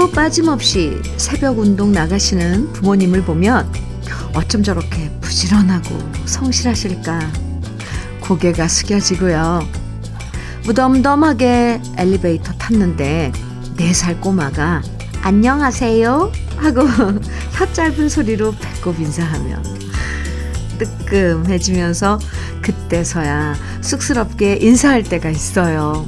하루도 빠짐없이 새벽 운동 나가시는 부모님을 보면 어쩜 저렇게 부지런하고 성실하실까 고개가 숙여지고요. 무덤덤하게 엘리베이터 탔는데 네 살 꼬마가 안녕하세요 하고 혀 짧은 소리로 배꼽 인사하면 뜨끔해지면서 그때서야 쑥스럽게 인사할 때가 있어요.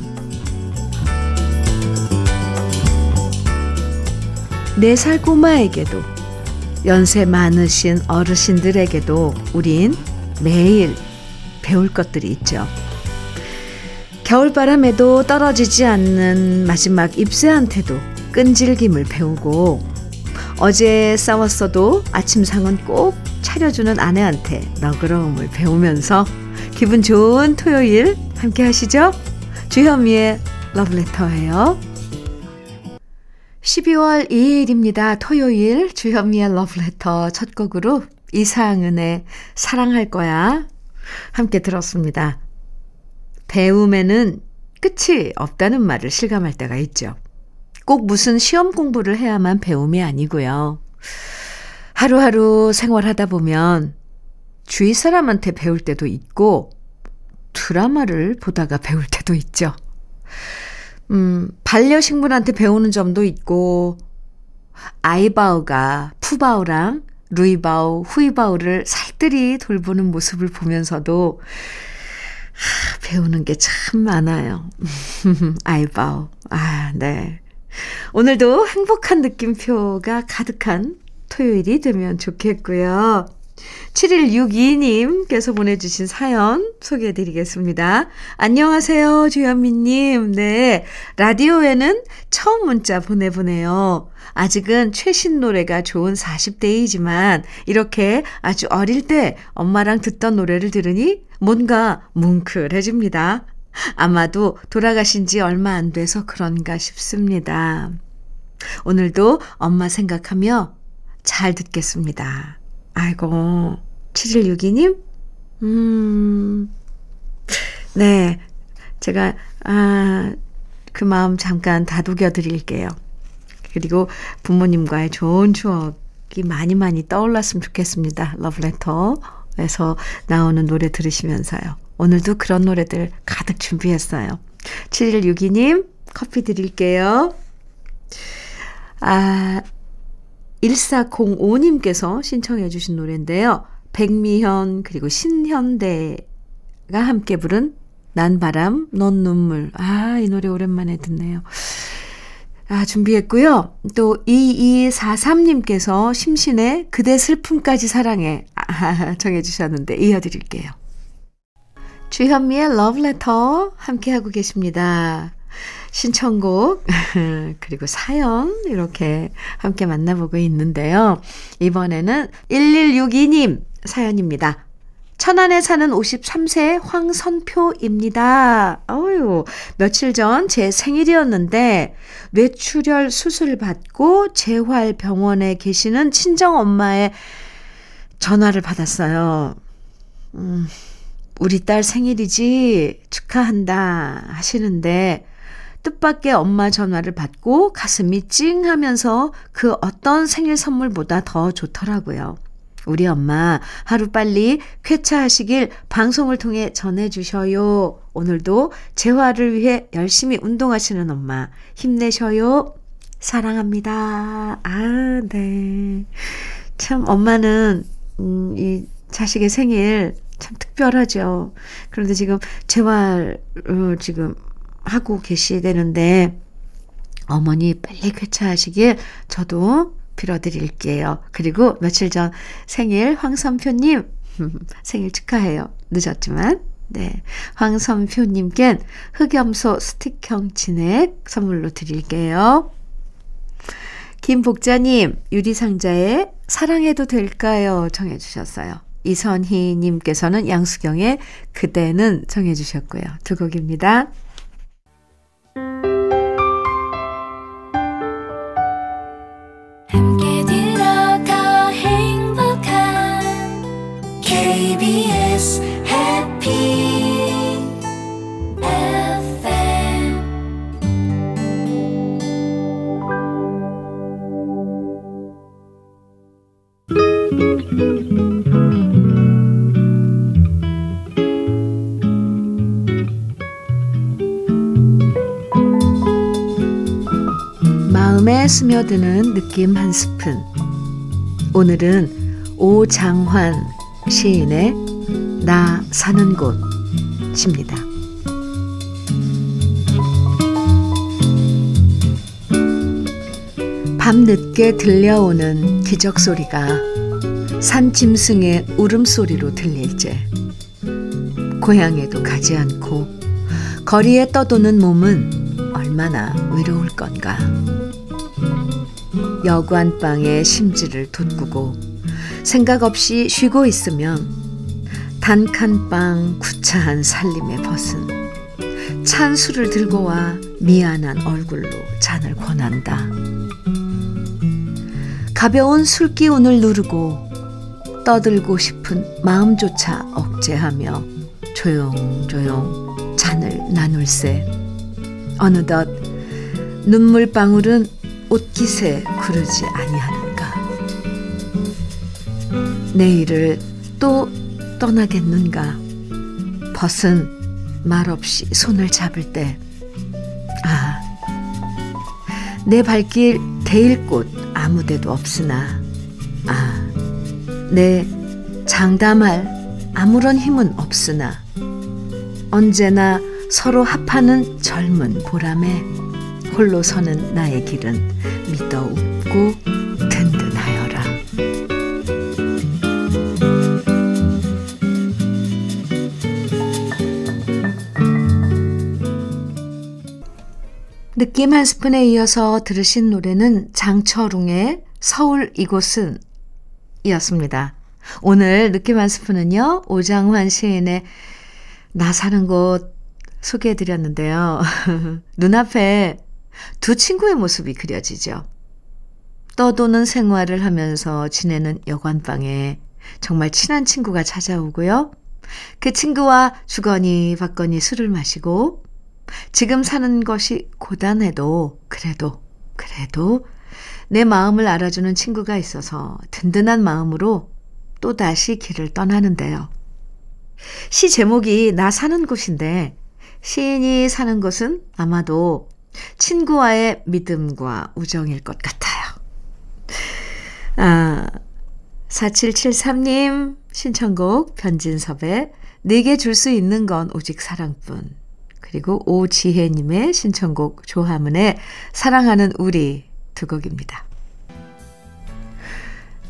네 살 꼬마에게도 연세 많으신 어르신들에게도 우린 매일 배울 것들이 있죠. 겨울바람에도 떨어지지 않는 마지막 잎새한테도 끈질김을 배우고 어제 싸웠어도 아침상은 꼭 차려주는 아내한테 너그러움을 배우면서 기분 좋은 토요일 함께 하시죠? 주현미의 러브레터예요. 12월 2일입니다. 토요일 주현미의 러브레터 첫 곡으로 이상은의 사랑할 거야 함께 들었습니다. 배움에는 끝이 없다는 말을 실감할 때가 있죠. 꼭 무슨 시험 공부를 해야만 배움이 아니고요. 하루하루 생활하다 보면 주위 사람한테 배울 때도 있고 드라마를 보다가 배울 때도 있죠. 음, 반려식물한테 배우는 점도 있고 아이바오가 푸바오랑 루이바오, 후이바오를 살뜰히 돌보는 모습을 보면서도 하, 배우는 게 참 많아요. 아이바오. 아, 네. 오늘도 행복한 느낌표가 가득한 토요일이 되면 좋겠고요. 7162님께서 보내주신 사연 소개해 드리겠습니다. 안녕하세요, 주현미님. 네. 라디오에는 처음 문자 보내보네요. 아직은 최신 노래가 좋은 40대이지만 이렇게 아주 어릴 때 엄마랑 듣던 노래를 들으니 뭔가 뭉클해집니다. 아마도 돌아가신 지 얼마 안 돼서 그런가 싶습니다. 오늘도 엄마 생각하며 잘 듣겠습니다. 아이고, 7162님? 음, 네. 제가, 아, 그 마음 잠깐 다독여 드릴게요. 그리고 부모님과의 좋은 추억이 많이 많이 떠올랐으면 좋겠습니다. 러브레터에서 나오는 노래 들으시면서요. 오늘도 그런 노래들 가득 준비했어요. 7162님, 커피 드릴게요. 아, 1405님께서 신청해 주신 노래인데요. 백미현 그리고 신현대가 함께 부른 난 바람 넌 눈물 아 이 노래 오랜만에 듣네요. 아 준비했고요. 또 2243님께서 심신의 그대 슬픔까지 사랑해 아, 정해 주셨는데 이어드릴게요. 주현미의 러브레터 함께하고 계십니다. 신청곡, 그리고 사연, 이렇게 함께 만나보고 있는데요. 이번에는 1162님 사연입니다. 천안에 사는 53세 황선표입니다. 어유 며칠 전 제 생일이었는데 뇌출혈 수술 받고 재활 병원에 계시는 친정 엄마의 전화를 받았어요. 음, 우리 딸 생일이지 축하한다 하시는데 뜻밖의 엄마 전화를 받고 가슴이 찡 하면서 그 어떤 생일 선물보다 더 좋더라고요. 우리 엄마 하루빨리 쾌차하시길 방송을 통해 전해주셔요. 오늘도 재활을 위해 열심히 운동하시는 엄마 힘내셔요. 사랑합니다. 아, 네. 참 엄마는 음, 이 자식의 생일 참 특별하죠. 그런데 지금 재활 어, 지금 하고 계시되는데 어머니 빨리 쾌차하시길 저도 빌어드릴게요. 그리고 며칠 전 생일 황선표님 생일 축하해요. 늦었지만 네 황선표님께 흑염소 스틱형 진액 선물로 드릴게요. 김복자님 유리상자에 사랑해도 될까요? 정해주셨어요. 이선희님께서는 양수경의 그대는 정해주셨고요. 두 곡입니다. 함께 마음에 스며드는 느낌 한 스푼. 오늘은 오장환 시인의 나 사는 곳입니다. 밤늦게 들려오는 기적 소리가 산 짐승의 울음소리로 들릴 때 고향에도 가지 않고 거리에 떠도는 몸은 얼마나 외로울 건가. 여관방에 심지를 돋구고 생각 없이 쉬고 있으면 단칸방 구차한 살림에 벗은 찬 술을 들고 와 미안한 얼굴로 잔을 권한다. 가벼운 술 기운을 누르고 떠들고 싶은 마음조차 억제하며 조용조용 잔을 나눌세. 어느덧 눈물방울은 옷깃에 구르지 아니하는가. 내일을 또 떠나겠는가. 벗은 말없이 손을 잡을 때, 아, 내 발길 데일 곳 아무데도 없으나, 아, 내 장담할 아무런 힘은 없으나, 언제나 서로 합하는 젊은 보람에 홀로 서는 나의 길은 믿어 웃고 든든하여라. 느낌 한 스푼에 이어서 들으신 노래는 장철웅의 서울 이곳은 이었습니다. 오늘 느낌 한 스푼은요, 오장환 시인의 나 사는 곳 소개해 드렸는데요. 눈앞에 두 친구의 모습이 그려지죠. 떠도는 생활을 하면서 지내는 여관방에 정말 친한 친구가 찾아오고요. 그 친구와 주거니 받거니 술을 마시고 지금 사는 것이 고단해도 그래도 그래도 내 마음을 알아주는 친구가 있어서 든든한 마음으로 또다시 길을 떠나는데요. 시 제목이 나 사는 곳인데 시인이 사는 곳은 아마도 친구와의 믿음과 우정일 것 같아요. 아, 4773님 신청곡 변진섭의 내게 줄 수 있는 건 오직 사랑뿐. 그리고 오지혜님의 신청곡 조하문의 사랑하는 우리 두 곡입니다.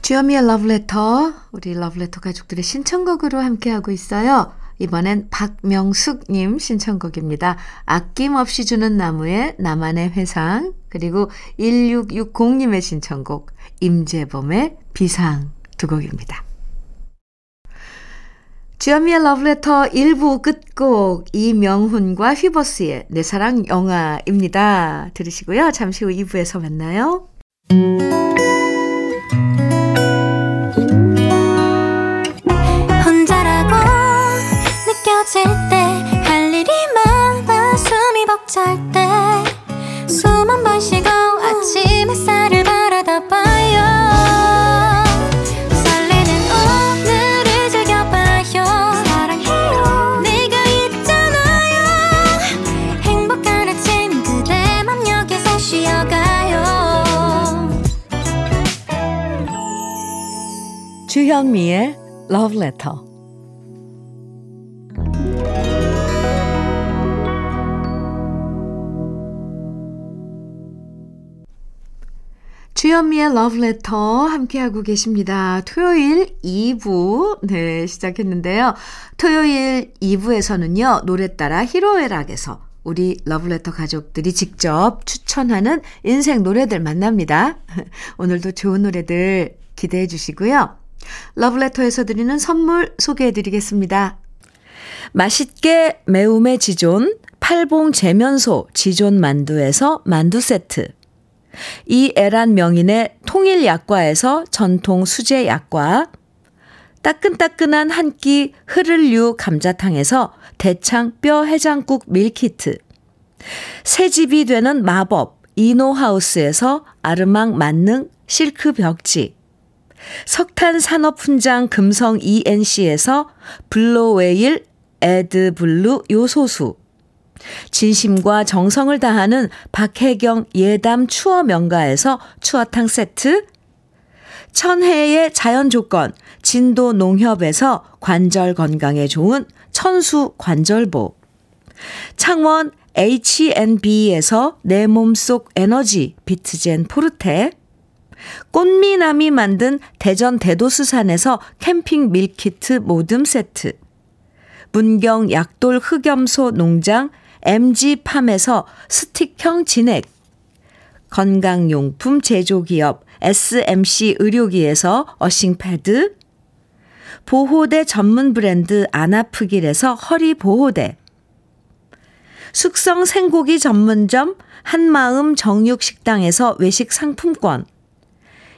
주여미의 러브레터, 우리 러브레터 가족들의 신청곡으로 함께하고 있어요. 이번엔 박명숙님 신청곡입니다. 아낌없이 주는 나무의 나만의 회상 그리고 1660님의 신청곡 임재범의 비상 두 곡입니다. 주현미의 러브레터 1부 끝곡 이명훈과 휘버스의 내 사랑 영화입니다. 들으시고요. 잠시 후 2부에서 만나요. 주현미의 러브레터 주현미의 러브레터 함께하고 계십니다. 토요일 2부, 네, 시작했는데요. 토요일 2부에서는요, 노래 따라 히로에락에서 우리 러브레터 가족들이 직접 추천하는 인생 노래들 만납니다. 오늘도 좋은 노래들 기대해 주시고요. 러브레터에서 드리는 선물 소개해 드리겠습니다. 맛있게 매움의 지존, 팔봉 재면소 지존 만두에서 만두 세트. 이애란 명인의 통일 약과에서 전통 수제 약과, 따끈따끈한 한 끼 흐를류 감자탕에서 대창 뼈 해장국 밀키트, 새 집이 되는 마법 이노하우스에서 아르망 만능 실크 벽지, 석탄 산업 훈장 금성 ENC에서 블로웨일 에드블루 요소수, 진심과 정성을 다하는 박혜경 예담 추어 명가에서 추어탕 세트, 천혜의 자연 조건, 진도 농협에서 관절 건강에 좋은 천수 관절보, 창원 H&B에서 내 몸속 에너지 비트젠 포르테, 꽃미남이 만든 대전 대도수산에서 캠핑 밀키트 모듬 세트, 문경 약돌 흑염소 농장 MG팜에서 스틱형 진액, 건강용품 제조기업 SMC 의료기에서 earthing패드, 보호대 전문 브랜드 아나프길에서 허리보호대, 숙성 생고기 전문점 한마음 정육식당에서 외식 상품권,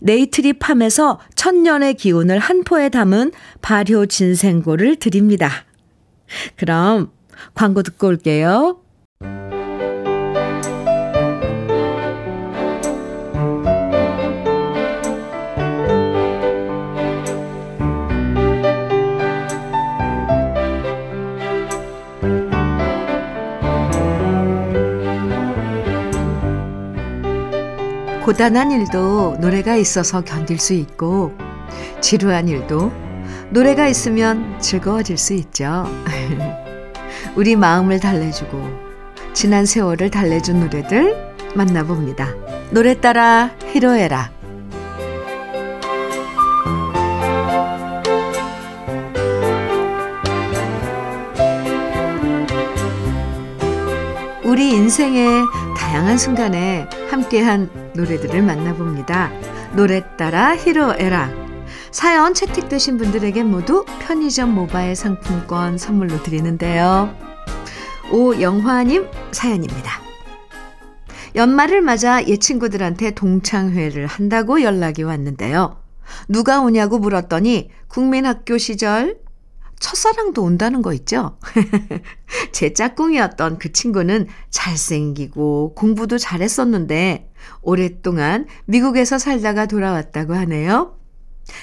네이트리팜에서 천년의 기운을 한 포에 담은 발효 진생고를 드립니다. 그럼 광고 듣고 올게요. 고단한 일도 노래가 있어서 견딜 수 있고, 지루한 일도 노래가 있으면 즐거워질 수 있죠. 우리 마음을 달래주고, 지난 세월을 달래준 노래들 만나봅니다. 노래 따라 히로에라. 우리 인생의 다양한 순간에 함께한 노래들을 만나봅니다. 노래 따라 히로에락. 사연 채택되신 분들에게 모두 편의점 모바일 상품권 선물로 드리는데요. 오영화님 사연입니다. 연말을 맞아 옛 친구들한테 동창회를 한다고 연락이 왔는데요. 누가 오냐고 물었더니 국민학교 시절 첫사랑도 온다는 거 있죠? 제 짝꿍이었던 그 친구는 잘생기고 공부도 잘했었는데 오랫동안 미국에서 살다가 돌아왔다고 하네요.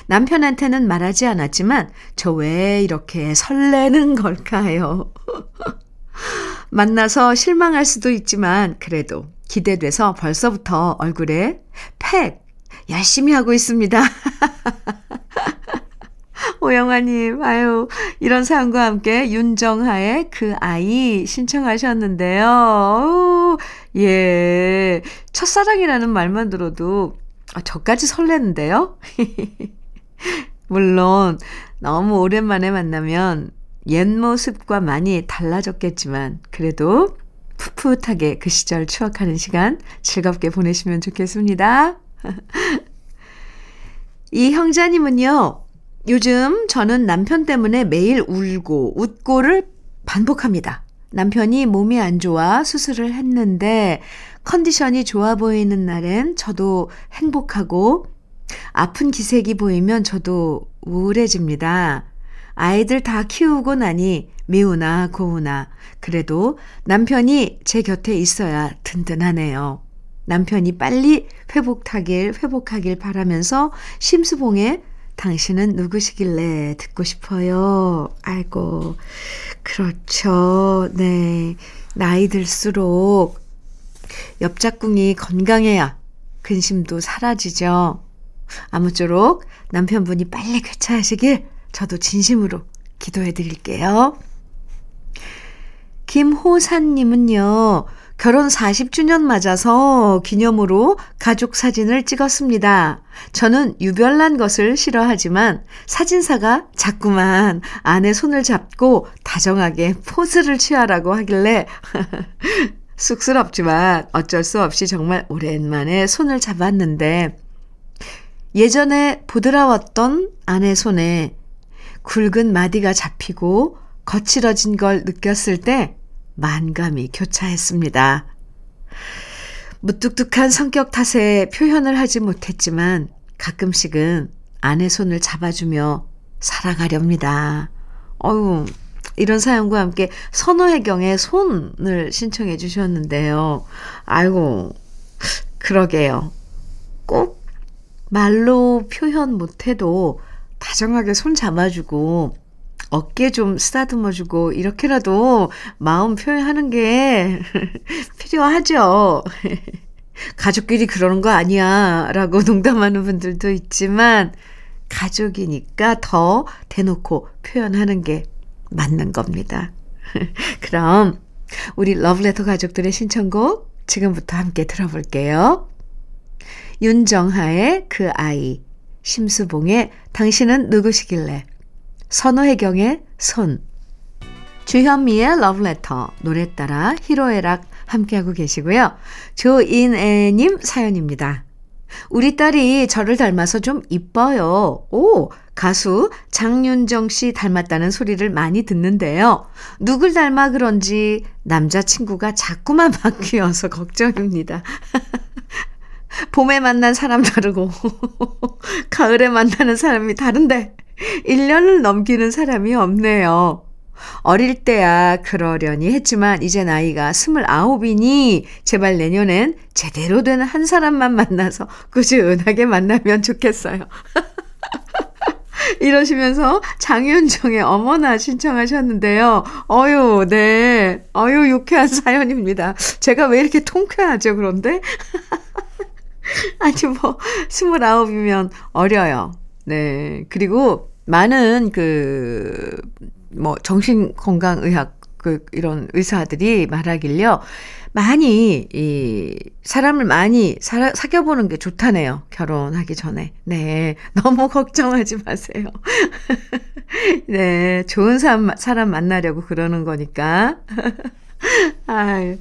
남편한테는 말하지 않았지만 저 왜 이렇게 설레는 걸까요? 만나서 실망할 수도 있지만 그래도 기대돼서 벌써부터 얼굴에 팩 열심히 하고 있습니다. 오영아님, 아유, 이런 사연과 함께 윤정하의 그 아이 신청하셨는데요. 오, 예. 첫사랑이라는 말만 들어도 아, 저까지 설레는데요? 물론, 너무 오랜만에 만나면 옛 모습과 많이 달라졌겠지만, 그래도 풋풋하게 그 시절 추억하는 시간 즐겁게 보내시면 좋겠습니다. 이 형자님은요, 요즘 저는 남편 때문에 매일 울고 웃고를 반복합니다. 남편이 몸이 안 좋아 수술을 했는데 컨디션이 좋아 보이는 날엔 저도 행복하고 아픈 기색이 보이면 저도 우울해집니다. 아이들 다 키우고 나니 미우나 고우나 그래도 남편이 제 곁에 있어야 든든하네요. 남편이 빨리 회복하길 회복하길 바라면서 심수봉의 당신은 누구시길래 듣고 싶어요. 아이고, 그렇죠. 네. 나이 들수록 옆짝꿍이 건강해야 근심도 사라지죠. 아무쪼록 남편분이 빨리 쾌차하시길 저도 진심으로 기도해 드릴게요. 김호산님은요, 결혼 40주년 맞아서 기념으로 가족 사진을 찍었습니다. 저는 유별난 것을 싫어하지만 사진사가 자꾸만 아내 손을 잡고 다정하게 포즈를 취하라고 하길래 쑥스럽지만 어쩔 수 없이 정말 오랜만에 손을 잡았는데 예전에 부드러웠던 아내 손에 굵은 마디가 잡히고 거칠어진 걸 느꼈을 때 만감이 교차했습니다. 무뚝뚝한 성격 탓에 표현을 하지 못했지만 가끔씩은 아내 손을 잡아주며 살아가렵니다. 어유 이런 사연과 함께 선호혜경의 손을 신청해 주셨는데요. 아이고, 그러게요. 꼭 말로 표현 못해도 다정하게 손 잡아주고 어깨 좀 쓰다듬어주고 이렇게라도 마음 표현하는 게 필요하죠. 가족끼리 그러는 거 아니야 라고 농담하는 분들도 있지만 가족이니까 더 대놓고 표현하는 게 맞는 겁니다. 그럼 우리 러브레터 가족들의 신청곡 지금부터 함께 들어볼게요. 윤정하의 그 아이, 심수봉의 당신은 누구시길래, 선호혜경의 손, 주현미의 러브레터, 노래 따라 히로에락 함께하고 계시고요. 조인애님 사연입니다. 우리 딸이 저를 닮아서 좀 이뻐요. 오, 가수 장윤정 씨 닮았다는 소리를 많이 듣는데요. 누굴 닮아 그런지 남자친구가 자꾸만 바뀌어서 걱정입니다. 봄에 만난 사람 다르고, 가을에 만나는 사람이 다른데, 1년을 넘기는 사람이 없네요. 어릴 때야 그러려니 했지만 이제 나이가 29이니 제발 내년엔 제대로 된 한 사람만 만나서 꾸준하게 만나면 좋겠어요. 이러시면서 장윤정의 어머나 신청하셨는데요. 어유, 네. 어유, 유쾌한 사연입니다. 제가 왜 이렇게 통쾌하죠, 그런데? 아니, 뭐, 29이면 어려요. 네. 그리고 많은 그, 뭐, 정신건강의학, 그, 이런 의사들이 말하길요. 많이, 이, 사람을 많이 사, 사귀어보는 게 좋다네요. 결혼하기 전에. 네. 너무 걱정하지 마세요. 네. 좋은 사람, 사람 만나려고 그러는 거니까. 아유.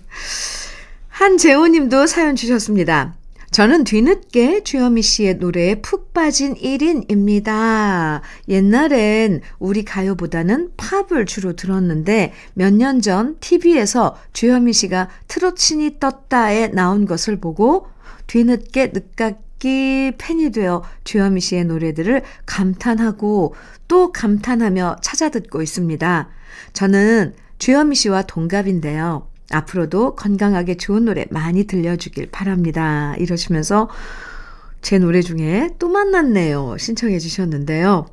한재호 님도 사연 주셨습니다. 저는 뒤늦게 주현미 씨의 노래에 푹 빠진 1인입니다. 옛날엔 우리 가요보다는 팝을 주로 들었는데 몇 년 전 TV에서 주현미 씨가 트로친이 떴다에 나온 것을 보고 뒤늦게 늦깎이 팬이 되어 주현미 씨의 노래들을 감탄하고 또 감탄하며 찾아 듣고 있습니다. 저는 주현미 씨와 동갑인데요. 앞으로도 건강하게 좋은 노래 많이 들려주길 바랍니다. 이러시면서 제 노래 중에 또 만났네요. 신청해 주셨는데요.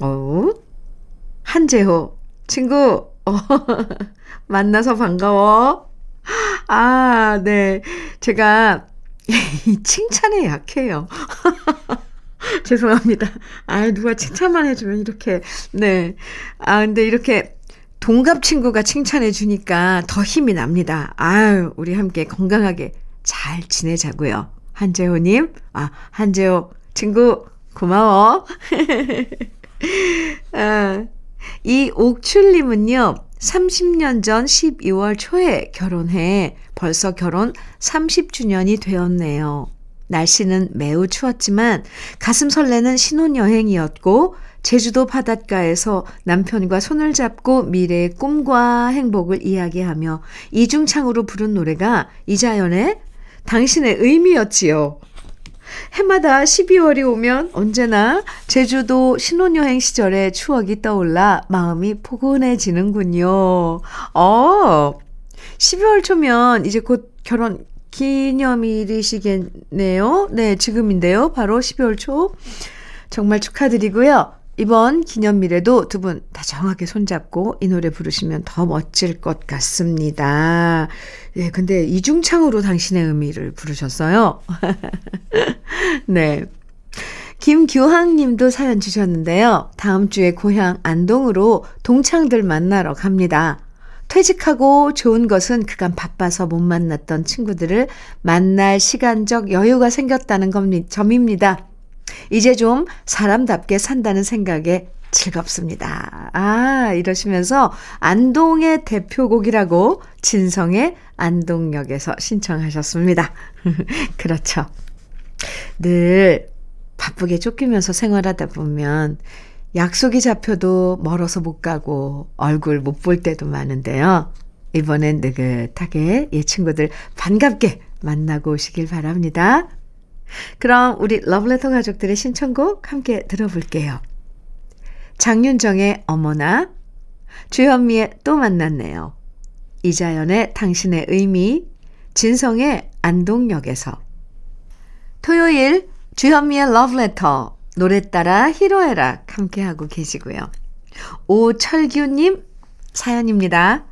어 한재호, 친구, 어, 만나서 반가워. 아, 네. 제가 이 칭찬에 약해요. 죄송합니다. 아, 누가 칭찬만 해주면 이렇게, 네. 아, 근데 이렇게 동갑 친구가 칭찬해 주니까 더 힘이 납니다. 아유, 우리 함께 건강하게 잘 지내자고요. 한재호님, 아, 한재호 친구, 고마워. 아, 이 옥출님은요, 30년 전 12월 초에 결혼해 벌써 결혼 30주년이 되었네요. 날씨는 매우 추웠지만 가슴 설레는 신혼여행이었고 제주도 바닷가에서 남편과 손을 잡고 미래의 꿈과 행복을 이야기하며 이중창으로 부른 노래가 이자연의 당신의 의미였지요. 해마다 12월이 오면 언제나 제주도 신혼여행 시절의 추억이 떠올라 마음이 포근해지는군요. 어, 12월 초면 이제 곧 결혼 기념일이시겠네요. 네, 지금인데요. 바로 12월 초. 정말 축하드리고요. 이번 기념일에도 두 분 다정하게 손잡고 이 노래 부르시면 더 멋질 것 같습니다. 예, 근데 이중창으로 당신의 의미를 부르셨어요. 네. 김규항 님도 사연 주셨는데요. 다음 주에 고향 안동으로 동창들 만나러 갑니다. 퇴직하고 좋은 것은 그간 바빠서 못 만났던 친구들을 만날 시간적 여유가 생겼다는 점입니다. 이제 좀 사람답게 산다는 생각에 즐겁습니다. 아, 이러시면서 안동의 대표곡이라고 진성의 안동역에서 신청하셨습니다. 그렇죠. 늘 바쁘게 쫓기면서 생활하다 보면 약속이 잡혀도 멀어서 못 가고 얼굴 못 볼 때도 많은데요. 이번엔 느긋하게 예 친구들 반갑게 만나고 오시길 바랍니다. 그럼 우리 러브레터 가족들의 신청곡 함께 들어볼게요. 장윤정의 어머나, 주현미의 또 만났네요. 이자연의 당신의 의미, 진성의 안동역에서. 토요일 주현미의 러브레터, 노래 따라 희로애락 함께하고 계시고요. 오철규님 사연입니다.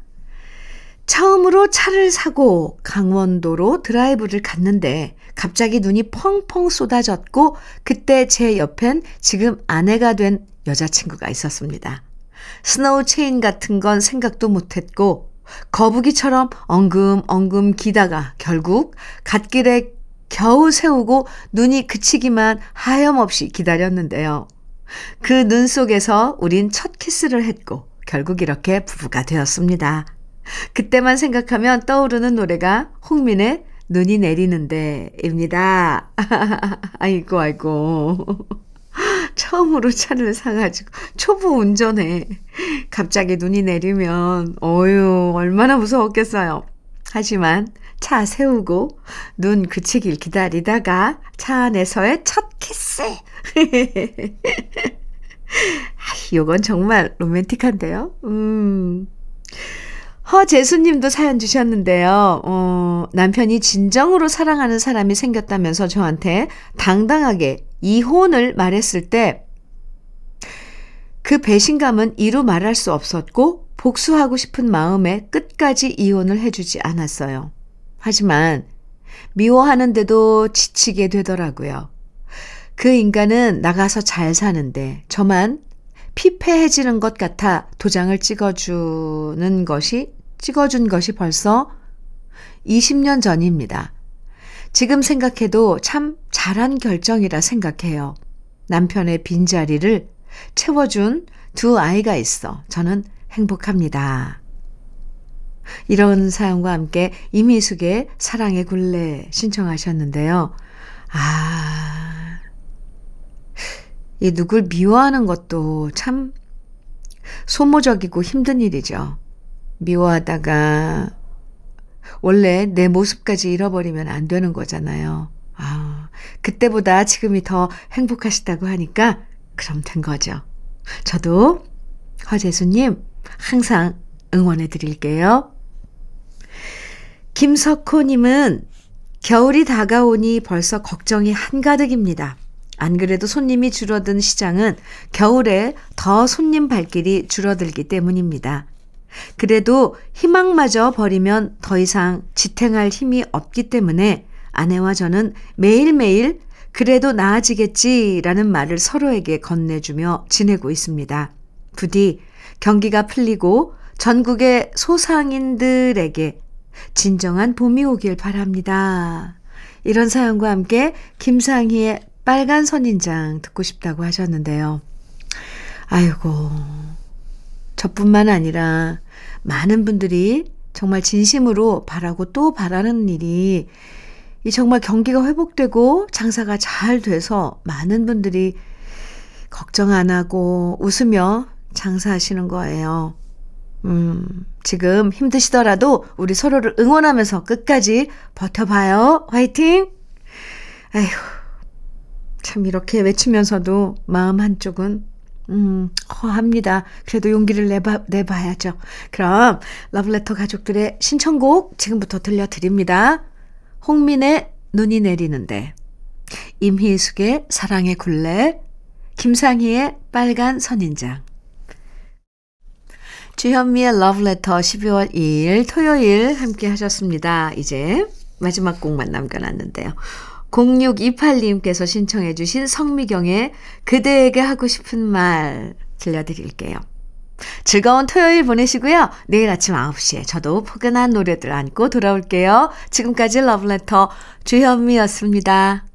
처음으로 차를 사고 강원도로 드라이브를 갔는데 갑자기 눈이 펑펑 쏟아졌고 그때 제 옆엔 지금 아내가 된 여자친구가 있었습니다. 스노우 체인 같은 건 생각도 못했고 거북이처럼 엉금엉금 기다가 결국 갓길에 겨우 세우고 눈이 그치기만 하염없이 기다렸는데요. 그 눈 속에서 우린 첫 키스를 했고 결국 이렇게 부부가 되었습니다. 그때만 생각하면 떠오르는 노래가 홍민의 눈이 내리는데 입니다. 아이고, 아이고. 처음으로 차를 사가지고 초보 운전해. 갑자기 눈이 내리면, 어유 얼마나 무서웠겠어요. 하지만 차 세우고 눈 그치길 기다리다가 차 안에서의 첫 키스. 요건 정말 로맨틱한데요. 음. 허재수님도 사연 주셨는데요. 어, 남편이 진정으로 사랑하는 사람이 생겼다면서 저한테 당당하게 이혼을 말했을 때, 그 배신감은 이루 말할 수 없었고, 복수하고 싶은 마음에 끝까지 이혼을 해주지 않았어요. 하지만, 미워하는데도 지치게 되더라고요. 그 인간은 나가서 잘 사는데, 저만 피폐해지는 것 같아 도장을 찍어주는 것이 찍어준 것이 벌써 20년 전입니다. 지금 생각해도 참 잘한 결정이라 생각해요. 남편의 빈자리를 채워준 두 아이가 있어 저는 행복합니다. 이런 사연과 함께 이미숙의 사랑의 굴레 신청하셨는데요. 아, 이 누굴 미워하는 것도 참 소모적이고 힘든 일이죠. 미워하다가 원래 내 모습까지 잃어버리면 안 되는 거잖아요. 아, 그때보다 지금이 더 행복하시다고 하니까 그럼 된 거죠. 저도 허재수님 항상 응원해 드릴게요. 김석호님은 겨울이 다가오니 벌써 걱정이 한가득입니다. 안 그래도 손님이 줄어든 시장은 겨울에 더 손님 발길이 줄어들기 때문입니다. 그래도 희망마저 버리면 더 이상 지탱할 힘이 없기 때문에 아내와 저는 매일매일 그래도 나아지겠지라는 말을 서로에게 건네주며 지내고 있습니다. 부디 경기가 풀리고 전국의 소상인들에게 진정한 봄이 오길 바랍니다. 이런 사연과 함께 김상희의 빨간 선인장 듣고 싶다고 하셨는데요. 아이고, 저뿐만 아니라 많은 분들이 정말 진심으로 바라고 또 바라는 일이 이 정말 경기가 회복되고 장사가 잘 돼서 많은 분들이 걱정 안 하고 웃으며 장사하시는 거예요. 음, 지금 힘드시더라도 우리 서로를 응원하면서 끝까지 버텨봐요. 화이팅! 아휴, 참 이렇게 외치면서도 마음 한쪽은 음, 허합니다. 그래도 용기를 내봐, 내봐야죠. 그럼 러블레터 가족들의 신청곡 지금부터 들려드립니다. 홍민의 눈이 내리는데, 임희숙의 사랑의 굴레, 김상희의 빨간 선인장. 주현미의 러브레터 12월 2일 토요일 함께 하셨습니다. 이제 마지막 곡만 남겨놨는데요. 0628님께서 신청해 주신 성미경의 그대에게 하고 싶은 말 들려드릴게요. 즐거운 토요일 보내시고요. 내일 아침 9시에 저도 포근한 노래들 안고 돌아올게요. 지금까지 러브레터 주현미였습니다.